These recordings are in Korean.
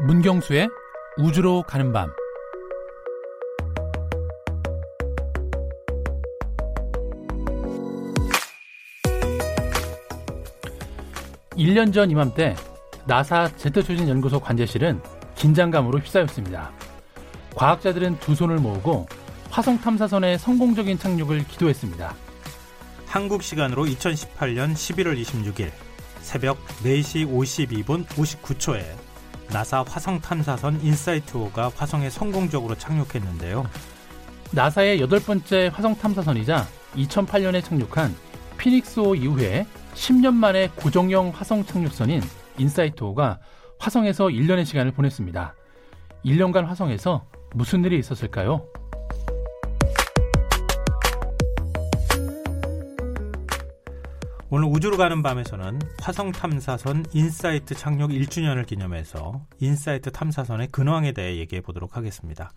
문경수의 우주로 가는 밤. (1년) 전 이맘때 나사 제트추진 연구소 관제실은 긴장감으로 휩싸였습니다. 과학자들은 두 손을 모으고 화성 탐사선의 성공적인 착륙을 기도했습니다. 한국 시간으로 2018년 11월 26일 새벽 4시 52분 59초에 나사 화성 탐사선 인사이트5가 화성에 성공적으로 착륙했는데요. 나사의 여덟 번째 화성 탐사선이자 2008년에 착륙한 피닉스5 이후에 10년 만에 고정형 화성 착륙선인 인사이트5가 화성에서 1년의 시간을 보냈습니다. 1년간 화성에서 무슨 일이 있었을까요? 오늘 우주로 가는 밤에서는 화성 탐사선 인사이트 착륙 1주년을 기념해서 인사이트 탐사선의 근황에 대해 얘기해 보도록 하겠습니다.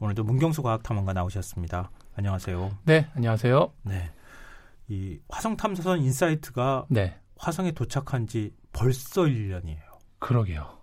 오늘도 문경수 과학탐험가 나오셨습니다. 안녕하세요. 네, 안녕하세요. 네. 이 화성 탐사선 인사이트가 네. 화성에 도착한 지 벌써 1년이에요. 그러게요.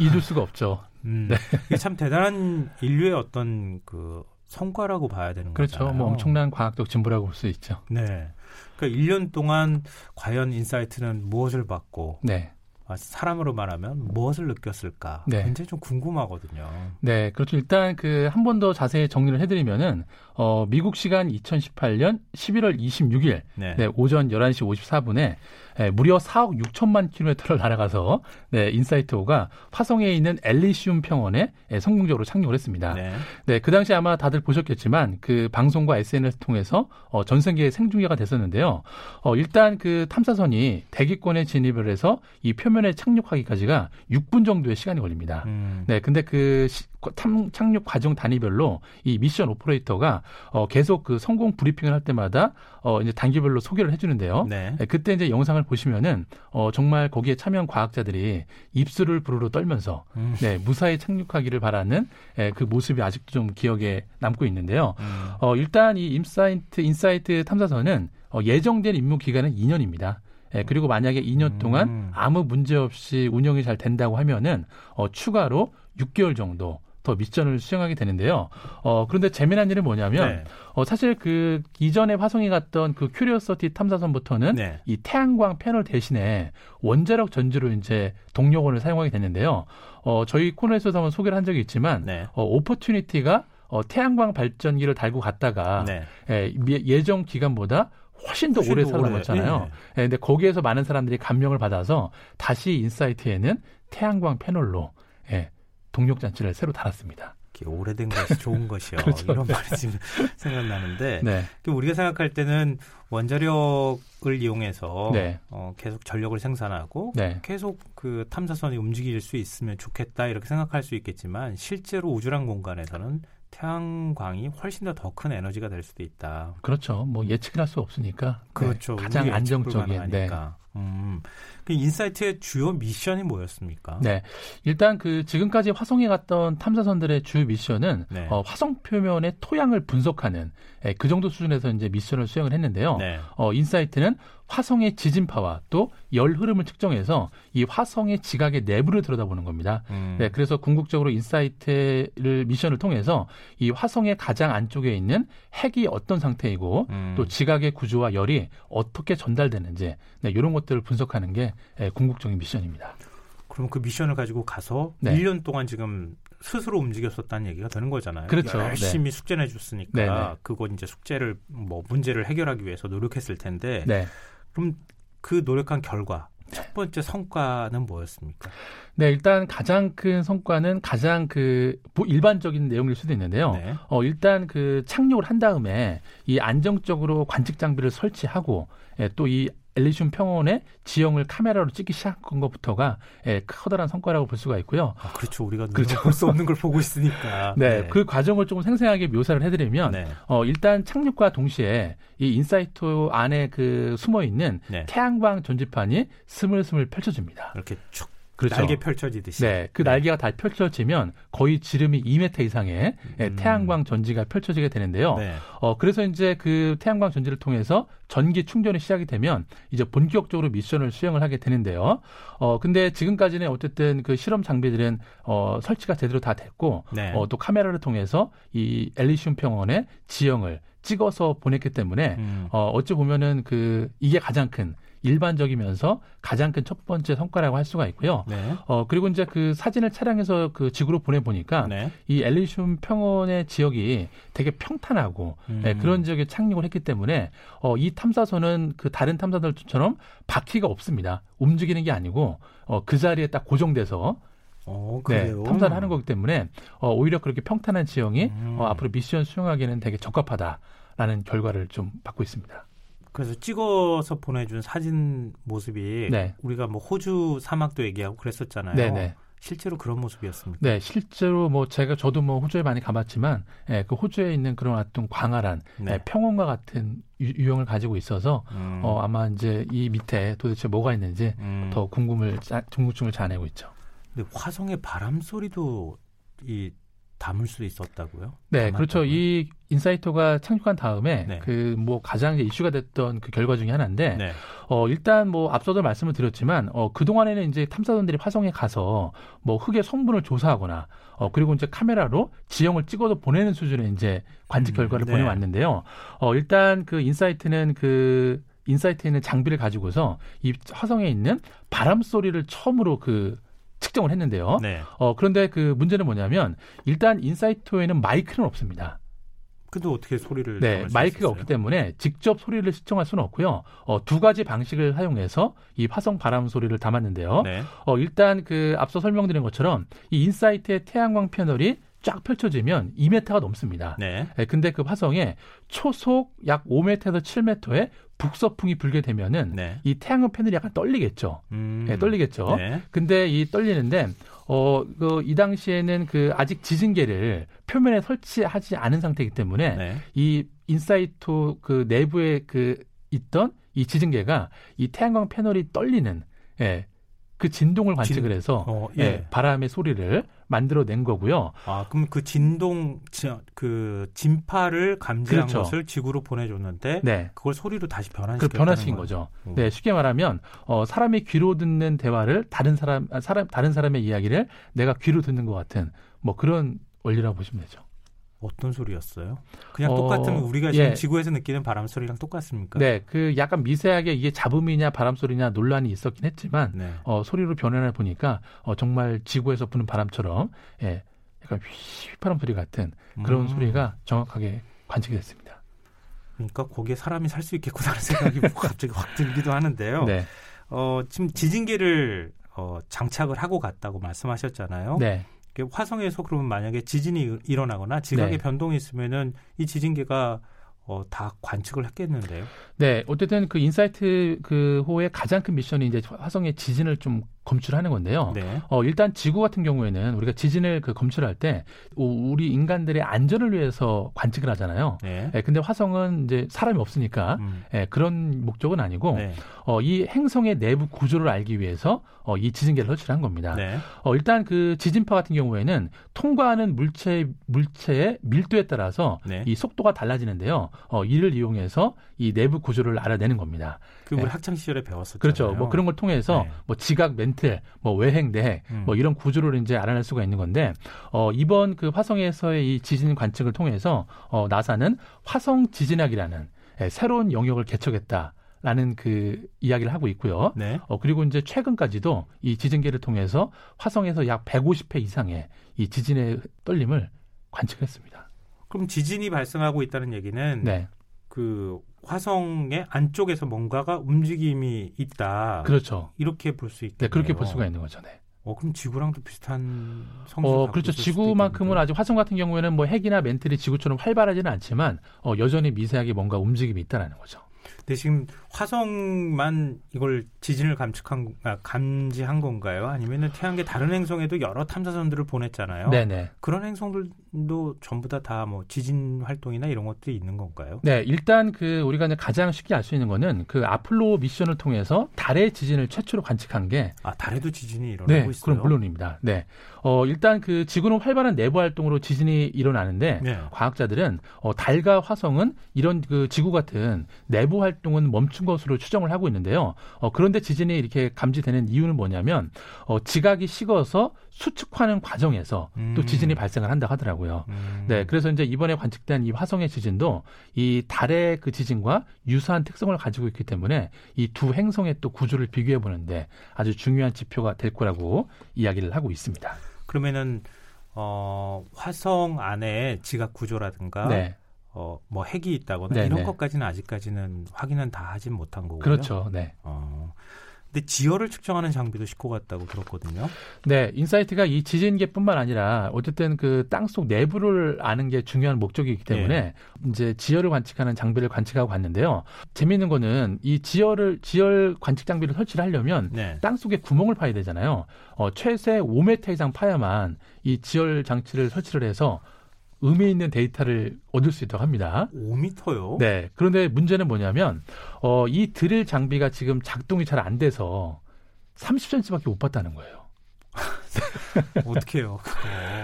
잊을 수가 없죠. 음, 네. 이게 참 대단한 인류의 어떤 그 성과라고 봐야 되는 그렇죠. 거잖아요. 뭐 엄청난 과학적 진보라고 볼 수 있죠. 네. 그러니까 1년 동안 과연 인사이트는 무엇을 받고 네. 아, 사람으로 말하면 무엇을 느꼈을까 네. 굉장히 좀 궁금하거든요. 네, 그렇죠. 일단 그 한 번 더 자세히 정리를 해드리면은 어, 미국 시간 2018년 11월 26일 네. 네, 오전 11시 54분에 예, 무려 4억 6천만 킬로미터를 날아가서 네, 인사이트호가 화성에 있는 엘리시움 평원에 예, 성공적으로 착륙을 했습니다. 네. 네, 그 당시 아마 다들 보셨겠지만 그 방송과 SNS 통해서 어, 전 세계에 생중계가 됐었는데요. 어, 일단 그 탐사선이 대기권에 진입을 해서 이 표면에 착륙하기까지가 6분 정도의 시간이 걸립니다. 음. 네, 근데 그 시, 탐, 착륙 과정 단위별로 이 미션 오퍼레이터가 어, 계속 그 성공 브리핑을 할 때마다 어, 이제 단계별로 소개를 해주는데요. 네. 네, 그때 이제 영상을 보시면은 어, 정말 거기에 참여한 과학자들이 입술을 부르르 떨면서 음. 네, 무사히 착륙하기를 바라는 예, 그 모습이 아직도 좀 기억에 남고 있는데요. 음. 어, 일단 이 인사이트 인사이트 탐사선은 어, 예정된 임무 기간은 2년입니다. 예, 그리고 만약에 2년 동안 음. 아무 문제 없이 운영이 잘 된다고 하면은 어, 추가로 6개월 정도 더 미션을 수행하게 되는데요. 어, 그런데 재미난 일은 뭐냐면, 네. 어, 사실 그 이전에 화성에 갔던 그 큐리오시티 탐사선부터는 네. 이 태양광 패널 대신에 원자력 전지로 이제 동력원을 사용하게 됐는데요. 어, 저희 코너에서도 한번 소개를 한 적이 있지만, 네. 어, 오퍼튜니티가 어, 태양광 발전기를 달고 갔다가 네. 예, 예정 기간보다 훨씬 더 훨씬 오래 살아남았잖아요. 네. 예, 근데 거기에서 많은 사람들이 감명을 받아서 다시 인사이트에는 태양광 패널로 예, 동력 장치를 새로 달았습니다. 오래된 것이 좋은 것이요. 그렇죠. 이런 네. 말이 지금 생각나는데 네. 우리가 생각할 때는 원자력을 이용해서 네. 어, 계속 전력을 생산하고 네. 계속 그 탐사선이 움직일 수 있으면 좋겠다 이렇게 생각할 수 있겠지만 실제로 우주랑 공간에서는 태양광이 훨씬 더 더 큰 에너지가 될 수도 있다. 그렇죠. 뭐 예측을 할 수 없으니까. 그렇죠. 가장 안정적인. 네. 음. 그 인사이트의 주요 미션이 뭐였습니까? 네. 일단 그 지금까지 화성에 갔던 탐사선들의 주요 미션은 네. 어, 화성 표면의 토양을 분석하는 예, 그 정도 수준에서 이제 미션을 수행을 했는데요. 네. 어, 인사이트는 화성의 지진파와 또 열 흐름을 측정해서 이 화성의 지각의 내부를 들여다보는 겁니다. 음. 네, 그래서 궁극적으로 인사이트를 미션을 통해서 이 화성의 가장 안쪽에 있는 핵이 어떤 상태이고 음. 또 지각의 구조와 열이 어떻게 전달되는지 네, 이런 것 들을 분석하는 게 예, 궁극적인 미션입니다. 그럼 그 미션을 가지고 가서 네. 1년 동안 지금 스스로 움직였었다는 얘기가 되는 거잖아요. 그렇죠. 열심히 네. 숙제내 줬으니까 네, 네. 그거 이제 숙제를 뭐 문제를 해결하기 위해서 노력했을 텐데 네. 그럼 그 노력한 결과 첫 번째 성과는 뭐였습니까? 네, 일단 가장 큰 성과는 가장 그 일반적인 내용일 수도 있는데요. 네. 어, 일단 그 착륙을 한 다음에 이 안정적으로 관측 장비를 설치하고 예, 또 이 엘리슘 평원의 지형을 카메라로 찍기 시작한 것부터가 예, 커다란 성과라고 볼 수가 있고요. 아, 그렇죠. 우리가 그렇죠. 볼 수 없는 걸 보고 있으니까. 네, 네, 그 과정을 조금 생생하게 묘사를 해드리면 네. 어, 일단 착륙과 동시에 이 인사이트 안에 그 숨어 있는 네. 태양광 전지판이 스물스물 펼쳐집니다. 이렇게 쭉 그렇죠. 날개 펼쳐지듯이. 네, 그 네. 날개가 다 펼쳐지면 거의 지름이 2m 이상의 음. 태양광 전지가 펼쳐지게 되는데요. 네. 어, 그래서 이제 그 태양광 전지를 통해서 전기 충전이 시작이 되면 이제 본격적으로 미션을 수행을 하게 되는데요. 어, 근데 지금까지는 어쨌든 그 실험 장비들은 어, 설치가 제대로 다 됐고 네. 어, 또 카메라를 통해서 이 엘리시움 평원의 지형을 찍어서 보냈기 때문에 음. 어, 어찌 보면은 그 이게 가장 큰 일반적이면서 가장 큰 첫 번째 성과라고 할 수가 있고요. 네. 어 그리고 이제 그 사진을 촬영해서 그 지구로 보내 보니까 네. 이 엘리슘 평원의 지역이 되게 평탄하고 음. 네, 그런 지역에 착륙을 했기 때문에 어 이 탐사선은 그 다른 탐사들처럼 바퀴가 없습니다. 움직이는 게 아니고 어 그 자리에 딱 고정돼서 어, 네, 탐사를 하는 거기 때문에 어, 오히려 그렇게 평탄한 지형이 음. 어, 앞으로 미션 수행하기에는 되게 적합하다라는 결과를 좀 받고 있습니다. 그래서 찍어서 보내준 사진 모습이 네. 우리가 뭐 호주 사막도 얘기하고 그랬었잖아요. 네네. 네. 실제로 그런 모습이었습니까? 네, 실제로 뭐 제가 저도 뭐 호주에 많이 가봤지만, 예, 그 호주에 있는 그런 어떤 광활한 네. 예, 평원과 같은 유, 형을 가지고 있어서 음. 어, 아마 이제 이 밑에 도대체 뭐가 있는지 음. 더 궁금을 궁금증을 자아내고 있죠. 근데 화성의 바람 소리도 이 담을 수 있었다고요? 네, 담았다고요? 그렇죠. 이 인사이트가 착륙한 다음에 네. 그 뭐 가장 이슈가 됐던 그 결과 중에 하나인데 네. 어 일단 뭐 앞서도 말씀을 드렸지만 어 그동안에는 이제 탐사선들이 화성에 가서 뭐 흙의 성분을 조사하거나 어 그리고 이제 카메라로 지형을 찍어서 보내는 수준의 이제 관측 음, 결과를 음, 네. 보내왔는데요. 어 일단 그 인사이트는 그 인사이트에 있는 장비를 가지고서 이 화성에 있는 바람 소리를 처음으로 그 측정을 했는데요. 네. 어, 그런데 그 문제는 뭐냐면 일단 인사이트에는 마이크는 없습니다. 근데 어떻게 소리를 네 마이크가 없기 때문에 직접 소리를 시청할 수는 없고요. 어, 두 가지 방식을 사용해서 이 화성 바람 소리를 담았는데요. 네. 어, 일단 그 앞서 설명드린 것처럼 이 인사이트의 태양광 패널이 쫙 펼쳐지면 2m가 넘습니다. 네. 네. 근데 그 화성에 초속 약 5m에서 7m의 북서풍이 불게 되면은 네. 이 태양광 패널이 약간 떨리겠죠. 음. 네, 떨리겠죠. 네. 근데 이 떨리는데 어, 그, 이 당시에는 그 아직 지진계를 표면에 설치하지 않은 상태이기 때문에 네. 이 인사이트 그 내부에 그 있던 이 지진계가 이 태양광 패널이 떨리는 예, 그 진동을 관측을 진, 해서 어, 예. 예, 바람의 소리를 만들어낸 거고요. 아 그럼 그 진동 그 진파를 감지한 그렇죠. 것을 지구로 보내줬는데 네. 그걸 소리로 다시 변환시켰 변화시킨 거죠. 음. 네, 쉽게 말하면 어, 사람이 귀로 듣는 대화를 다른 사람 아, 사람 다른 사람의 이야기를 내가 귀로 듣는 것 같은 뭐 그런 원리라고 보시면 되죠. 어떤 소리였어요? 그냥 어, 똑같은 우리가 지금 예. 지구에서 느끼는 바람 소리랑 똑같습니까? 네, 그 약간 미세하게 이게 잡음이냐 바람 소리냐 논란이 있었긴 했지만 네. 어, 소리로 변환해 보니까 어, 정말 지구에서 부는 바람처럼 예, 약간 휘파람 소리 같은 그런 음. 소리가 정확하게 관측이 됐습니다. 그러니까 거기에 사람이 살 수 있겠구나라는 생각이 뭐 갑자기 확 들기도 하는데요. 네. 어, 지금 지진계를 어, 장착을 하고 갔다고 말씀하셨잖아요. 네. 화성에서 그러면 만약에 지진이 일어나거나 지각의 네. 변동이 있으면은 이 지진계가 어, 다 관측을 했겠는데요. 네, 어쨌든 그 인사이트 그 호의 가장 큰 미션이 이제 화성의 지진을 좀 검출하는 건데요. 네. 어, 일단 지구 같은 경우에는 우리가 지진을 그 검출할 때 우리 인간들의 안전을 위해서 관측을 하잖아요. 네. 예, 근데 화성은 이제 사람이 없으니까 음. 예, 그런 목적은 아니고 네. 어, 이 행성의 내부 구조를 알기 위해서 어, 이 지진계를 설치를 한 겁니다. 네. 어, 일단 그 지진파 같은 경우에는 통과하는 물체 물체의 밀도에 따라서 네. 이 속도가 달라지는데요. 어, 이를 이용해서 이 내부 구조를 알아내는 겁니다. 그 우리 네. 학창 시절에 배웠었죠. 그렇죠. 뭐 그런 걸 통해서 네. 뭐 지각 멘틀, 뭐 외행, 내핵, 음. 뭐 이런 구조를 이제 알아낼 수가 있는 건데 어, 이번 그 화성에서의 이 지진 관측을 통해서 어, 나사는 화성 지진학이라는 예, 새로운 영역을 개척했다. 라는 그 이야기를 하고 있고요. 네. 어, 그리고 이제 최근까지도 이 지진계를 통해서 화성에서 약 150회 이상의 이 지진의 떨림을 관측했습니다. 그럼 지진이 발생하고 있다는 얘기는 네. 그 화성의 안쪽에서 뭔가가 움직임이 있다. 그렇죠. 이렇게 볼 수 있겠네요. 네, 그렇게 볼 수가 있는 거죠. 네. 어, 그럼 지구랑도 비슷한 성질 어, 그렇죠. 지구만큼은 아직 화성 같은 경우에는 뭐 핵이나 멘틀이 지구처럼 활발하지는 않지만 어, 여전히 미세하게 뭔가 움직임이 있다라는 거죠. 근데 지금 화성만 이걸 지진을 감축한 아, 감지한 건가요? 아니면은 태양계 다른 행성에도 여러 탐사선들을 보냈잖아요. 네네. 그런 행성들 도 전부 다 다 뭐 지진 활동이나 이런 것들이 있는 건가요? 네, 일단 그 우리가 이제 가장 쉽게 알 수 있는 거는 그 아폴로 미션을 통해서 달의 지진을 최초로 관측한 게 아, 달에도 지진이 일어나고 네, 있어요. 그럼 물론입니다. 네. 어, 일단 그 지구는 활발한 내부 활동으로 지진이 일어나는데 네. 과학자들은 어, 달과 화성은 이런 그 지구 같은 내부 활동 은 멈춘 것으로 추정을 하고 있는데요. 어, 그런데 지진이 이렇게 감지되는 이유는 뭐냐면 어, 지각이 식어서 수축하는 과정에서 음. 또 지진이 발생을 한다 하더라고요. 음. 네, 그래서 이제 이번에 관측된 이 화성의 지진도 이 달의 그 지진과 유사한 특성을 가지고 있기 때문에 이 두 행성의 또 구조를 비교해 보는데 아주 중요한 지표가 될 거라고 이야기를 하고 있습니다. 그러면은 어, 화성 안에 지각 구조라든가 네. 어, 뭐 핵이 있다거나 네네. 이런 네. 것까지는 아직까지는 확인은 다 하진 못한 거고요. 그렇죠. 네. 어, 근데 지열을 측정하는 장비도 싣고 갔다고 들었거든요. 네, 인사이트가 이 지진계뿐만 아니라 어쨌든 그 땅속 내부를 아는 게 중요한 목적이기 때문에 네. 이제 지열을 관측하는 장비를 관측하고 갔는데요. 재미있는 거는 이 지열을 지열 관측 장비를 설치를 하려면 네. 땅속에 구멍을 파야 되잖아요. 어, 최대 5m 이상 파야만 이 지열 장치를 설치를 해서 의미 있는 데이터를 얻을 수 있다고 합니다. 5미터요? 네. 그런데 문제는 뭐냐면 어, 이 드릴 장비가 지금 작동이 잘 안 돼서 30cm밖에 못 봤다는 거예요. 어떻게요?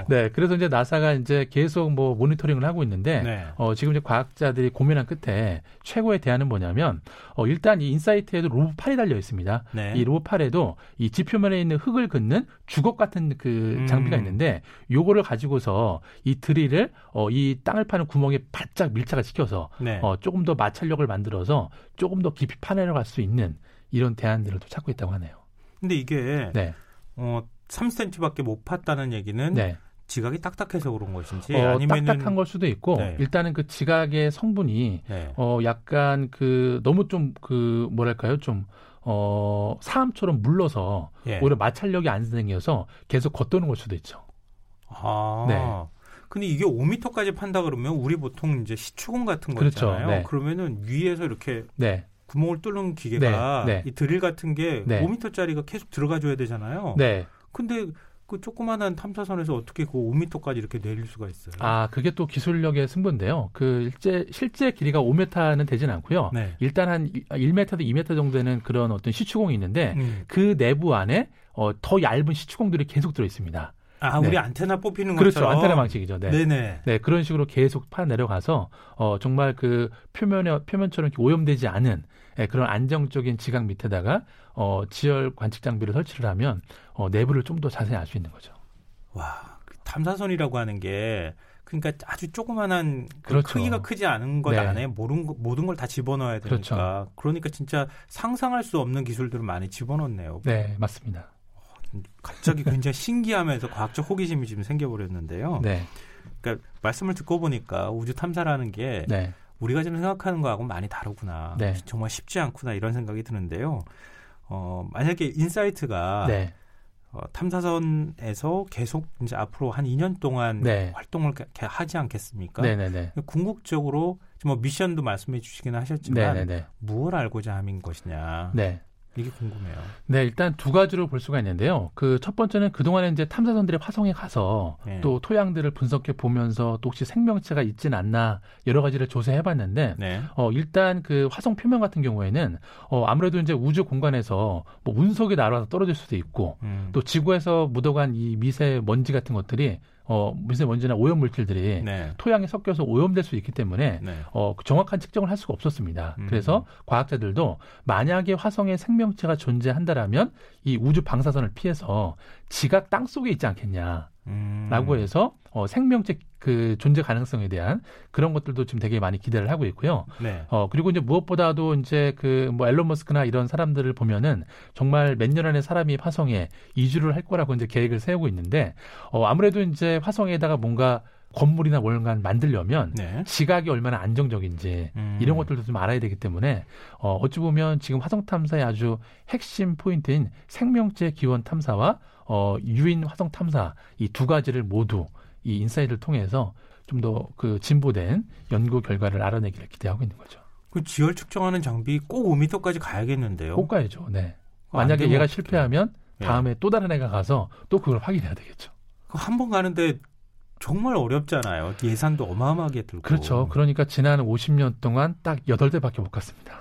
네, 그래서 이제 나사가 이제 계속 뭐 모니터링을 하고 있는데 네. 어, 지금 이제 과학자들이 고민한 끝에 최고의 대안은 뭐냐면 어, 일단 이 인사이트에도 로봇 팔이 달려 있습니다. 네. 이 로봇 팔에도 이 지표면에 있는 흙을 긁는 주걱 같은 그 음. 장비가 있는데 요거를 가지고서 이 드릴을 어, 이 땅을 파는 구멍에 바짝 밀착을 시켜서 네. 어, 조금 더 마찰력을 만들어서 조금 더 깊이 파내려 갈 수 있는 이런 대안들을 또 찾고 있다고 하네요. 근데 이게 네. 어, 3cm밖에 못 팠다는 얘기는 네. 지각이 딱딱해서 그런 것인지 어, 아니면 딱딱한 걸 수도 있고 네. 일단은 그 지각의 성분이 네. 어 약간 그 너무 좀 그 뭐랄까요 좀 어, 사암처럼 물러서 예. 오히려 마찰력이 안 생겨서 계속 겉도는 걸 수도 있죠. 아. 네. 근데 이게 5m까지 판다 그러면 우리 보통 이제 시추공 같은 거 그렇죠. 있잖아요. 네. 그러면은 위에서 이렇게 네. 구멍을 뚫는 기계가 네, 네. 이 드릴 같은 게 네. 5m짜리가 계속 들어가 줘야 되잖아요. 네. 근데 그 조그마한 탐사선에서 어떻게 그 5m까지 이렇게 내릴 수가 있어요? 아, 그게 또 기술력의 승부인데요. 그 실제 실제 길이가 5m는 되진 않고요. 네. 일단 한 1m에서 2m 정도 되는 그런 어떤 시추공이 있는데 음. 그 내부 안에 어, 더 얇은 시추공들이 계속 들어 있습니다. 아, 네. 우리 안테나 뽑히는 그렇죠. 것처럼. 안테나 방식이죠. 네. 네네. 네, 그런 식으로 계속 파 내려가서 어, 정말 그 표면에 표면처럼 오염되지 않은 예, 그런 안정적인 지각 밑에다가 어, 지열 관측 장비를 설치를 하면 어, 내부를 좀 더 자세히 알 수 있는 거죠. 와, 그 탐사선이라고 하는 게 그러니까 아주 조그만한 그 그렇죠. 크기가 크지 않은 것 네. 안에 모든 모든 걸 다 집어넣어야 되니까 그렇죠. 그러니까 진짜 상상할 수 없는 기술들을 많이 집어넣네요. 네, 맞습니다. 갑자기 굉장히 신기하면서 과학적 호기심이 지금 생겨버렸는데요. 네. 그러니까 말씀을 듣고 보니까 우주 탐사라는 게 네. 우리가 지금 생각하는 거하고 많이 다르구나. 네. 정말 쉽지 않구나 이런 생각이 드는데요. 어, 만약에 인사이트가 네. 어, 탐사선에서 계속 이제 앞으로 한 2년 동안 네. 활동을 하지 않겠습니까? 네네네. 궁극적으로 뭐 미션도 말씀해 주시긴 하셨지만 네네네. 무엇을 알고자 함인 것이냐. 네. 이게 궁금해요. 네, 일단 두 가지로 볼 수가 있는데요. 그 첫 번째는 그동안에 이제 탐사선들이 화성에 가서 네. 또 토양들을 분석해 보면서 또 혹시 생명체가 있진 않나 여러 가지를 조사해 봤는데 네. 어 일단 그 화성 표면 같은 경우에는 어 아무래도 이제 우주 공간에서 뭐 운석이 날아서 떨어질 수도 있고 음. 또 지구에서 묻어간 이 미세 먼지 같은 것들이 어, 미세먼지나 오염 물질들이 네. 토양에 섞여서 오염될 수 있기 때문에 네. 어, 정확한 측정을 할 수가 없었습니다. 음. 그래서 과학자들도 만약에 화성에 생명체가 존재한다라면 이 우주 방사선을 피해서 지각 땅 속에 있지 않겠냐. 라고 음. 해서 어, 생명체 그 존재 가능성에 대한 그런 것들도 지금 되게 많이 기대를 하고 있고요. 네. 어, 그리고 이제 무엇보다도 이제 그 뭐 앨런 머스크나 이런 사람들을 보면은 정말 몇 년 안에 사람이 화성에 이주를 할 거라고 이제 계획을 세우고 있는데 어, 아무래도 이제 화성에다가 뭔가 건물이나 뭔가 만들려면 네. 지각이 얼마나 안정적인지 음. 이런 것들도 좀 알아야 되기 때문에 어, 어찌 보면 지금 화성 탐사의 아주 핵심 포인트인 생명체 기원 탐사와 어, 유인 화성 탐사 이 두 가지를 모두 이 인사이트를 통해서 좀 더 그 진보된 연구 결과를 알아내기를 기대하고 있는 거죠. 그 지열 측정하는 장비 꼭 5m까지 가야겠는데요. 꼭 가야죠. 네. 만약에 얘가 실패하면 예. 다음에 네. 또 다른 애가 가서 또 그걸 확인해야 되겠죠. 한 번 가는데 정말 어렵잖아요. 예산도 어마어마하게 들고. 그렇죠. 그러니까 지난 50년 동안 딱 8대밖에 못 갔습니다.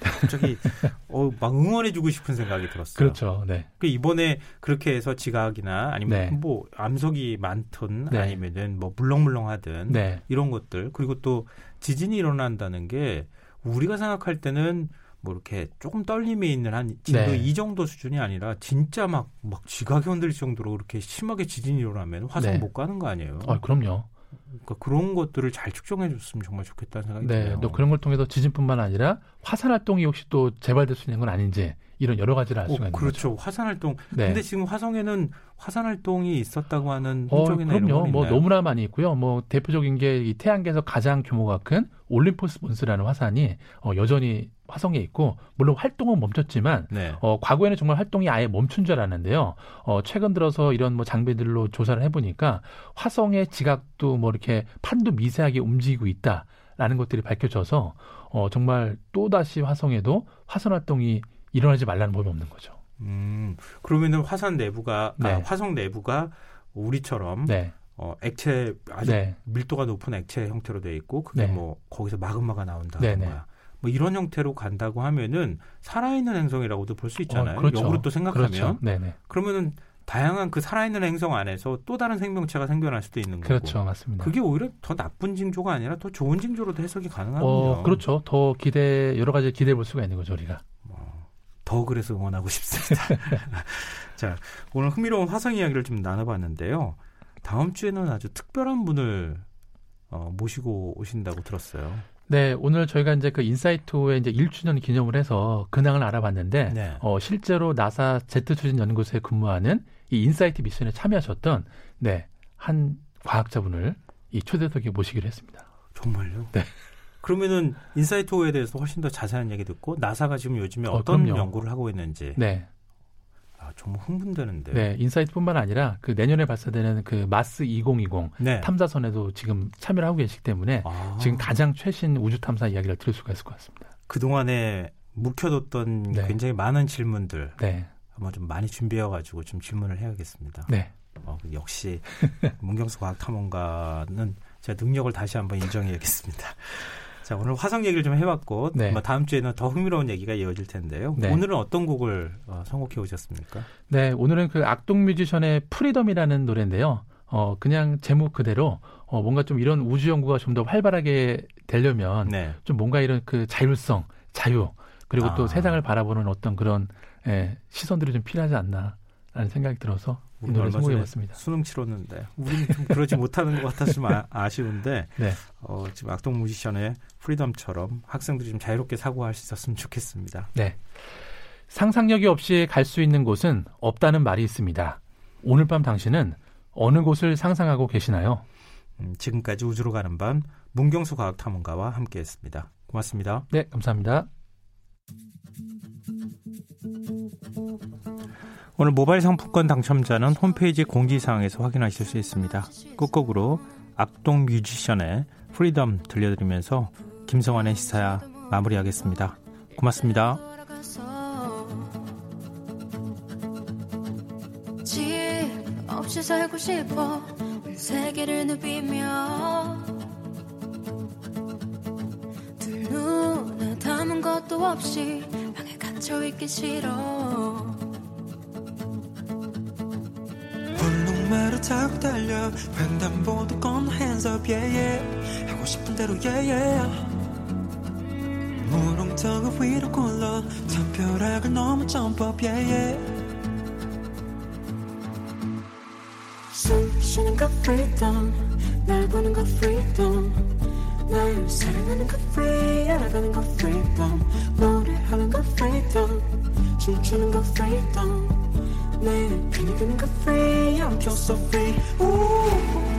갑자기 어, 막 응원해주고 싶은 생각이 들었어요. 그렇죠. 네. 그 이번에 그렇게 해서 지각이나 아니면 네. 뭐 암석이 많든 네. 아니면은 뭐 물렁물렁하든 네. 이런 것들 그리고 또 지진이 일어난다는 게 우리가 생각할 때는 뭐 이렇게 조금 떨림이 있는 한 진도 네. 이 정도 수준이 아니라 진짜 막 막 지각이 흔들 정도로 그렇게 심하게 지진이 일어나면 화성 네. 못 가는 거 아니에요? 아, 그럼요. 그러니까 그런 것들을 잘 측정해 줬으면 정말 좋겠다는 생각이 네, 드네요. 또 그런 걸 통해서 지진뿐만 아니라 화산 활동이 혹시 또 재발될 수 있는 건 아닌지 이런 여러 가지를 알 수가 어, 있는 그렇죠. 거죠. 화산 활동. 네. 근데 지금 화성에는 화산 활동이 있었다고 하는 흔적이나 어, 그럼요. 뭐 너무나 많이 있고요. 뭐 대표적인 게이 태양계에서 가장 규모가 큰 올림포스 본스라는 화산이 어, 여전히 화성에 있고 물론 활동은 멈췄지만 네. 어, 과거에는 정말 활동이 아예 멈춘 줄 알았는데요. 어, 최근 들어서 이런 뭐 장비들로 조사를 해보니까 화성의 지각도 뭐 이렇게 판도 미세하게 움직이고 있다라는 것들이 밝혀져서 어, 정말 또 다시 화성에도 화산 활동이 일어나지 말라는 법이 없는 거죠. 음, 그러면은 화산 내부가 아, 네. 아, 화성 내부가 우리처럼 네. 어, 액체 아주 네. 밀도가 높은 액체 형태로 돼 있고 그게 네. 뭐 거기서 마그마가 나온다거나. 뭐 이런 형태로 간다고 하면은 살아있는 행성이라고도 볼 수 있잖아요. 어, 그렇죠. 역으로 또 생각하면 그렇죠. 그러면은 다양한 그 살아있는 행성 안에서 또 다른 생명체가 생겨날 수도 있는 거고. 그렇죠, 맞습니다. 그게 오히려 더 나쁜 징조가 아니라 더 좋은 징조로도 해석이 가능하군요. 어, 그렇죠. 더 기대 여러 가지 기대해 볼 수가 있는 거죠, 우리가. 더 그래서 응원하고 싶습니다. 자, 오늘 흥미로운 화성 이야기를 좀 나눠봤는데요. 다음 주에는 아주 특별한 분을 어, 모시고 오신다고 들었어요. 네, 오늘 저희가 이제 그 인사이트의 이제 1주년 기념을 해서 근황을 알아봤는데, 네. 어, 실제로 나사 제트 추진 연구소에 근무하는 이 인사이트 미션에 참여하셨던, 네, 한 과학자분을 이 초대석에 모시기로 했습니다. 정말요? 네. 그러면은 인사이트호에 대해서 훨씬 더 자세한 얘기 듣고 나사가 지금 요즘에 어, 떤 연구를 하고 있는지 네. 아, 정말 흥분되는데. 네, 인사이트뿐만 아니라 그 내년에 발사되는 그 마스 2020 네. 탐사선에도 지금 참여를 하고 계시기 때문에 아. 지금 가장 최신 우주 탐사 이야기를 들을 수가 있을 것 같습니다. 그 동안에 묵혀뒀던 네. 굉장히 많은 질문들 네. 한번 좀 많이 준비해 가지고 좀 질문을 해야겠습니다. 네. 어, 역시 문경수 과학탐험가는 제 능력을 다시 한번 인정해야겠습니다. 자, 오늘 화성 얘기를 좀 해봤고, 네. 뭐 다음 주에는 더 흥미로운 얘기가 이어질 텐데요. 네. 오늘은 어떤 곡을 어, 선곡해 오셨습니까? 네, 오늘은 그 악동 뮤지션의 Freedom이라는 노래인데요. 어, 그냥 제목 그대로 어, 뭔가 좀 이런 우주 연구가 좀 더 활발하게 되려면 네. 좀 뭔가 이런 그 자율성, 자유, 그리고 아. 또 세상을 바라보는 어떤 그런 예, 시선들이 좀 필요하지 않나라는 생각이 들어서 이 노래 선곡해봤습니다. 수능 치렀는데 우리는 좀 그러지 못하는 것 같아서 좀 아, 쉬운데 네. 어, 지금 악동 뮤지션의 프리덤처럼 학생들이 좀 자유롭게 사고할 수 있었으면 좋겠습니다. 네. 상상력이 없이 갈 수 있는 곳은 없다는 말이 있습니다. 오늘 밤 당신은 어느 곳을 상상하고 계시나요? 음, 지금까지 우주로 가는 밤 문경수 과학탐험가와 함께했습니다. 고맙습니다. 네, 감사합니다. 오늘 모바일 상품권 당첨자는 홈페이지 공지사항에서 확인하실 수 있습니다. 끝곡으로 악동 뮤지션의 Freedom 들려드리면서 김성환의 시사야 마무리하겠습니다. 고맙습니다. 없이 살고 싶어 세계를 누비며 두 눈에 담은 것도 없이 방에 갇혀 있기 싫어 타고 달려 횡단보도 건너 hands up yeah yeah 하고 싶은 대로 yeah yeah 무릉턱을 위로 굴러 담벼락을 넘어 up yeah yeah 숨 쉬는 거 freedom 날 보는 거 freedom 날 사랑하는 거 free 알아가는 거 freedom 노래하는 거 freedom 춤추는 거 freedom 내 그녀는 그 free I'm just so free Ooh.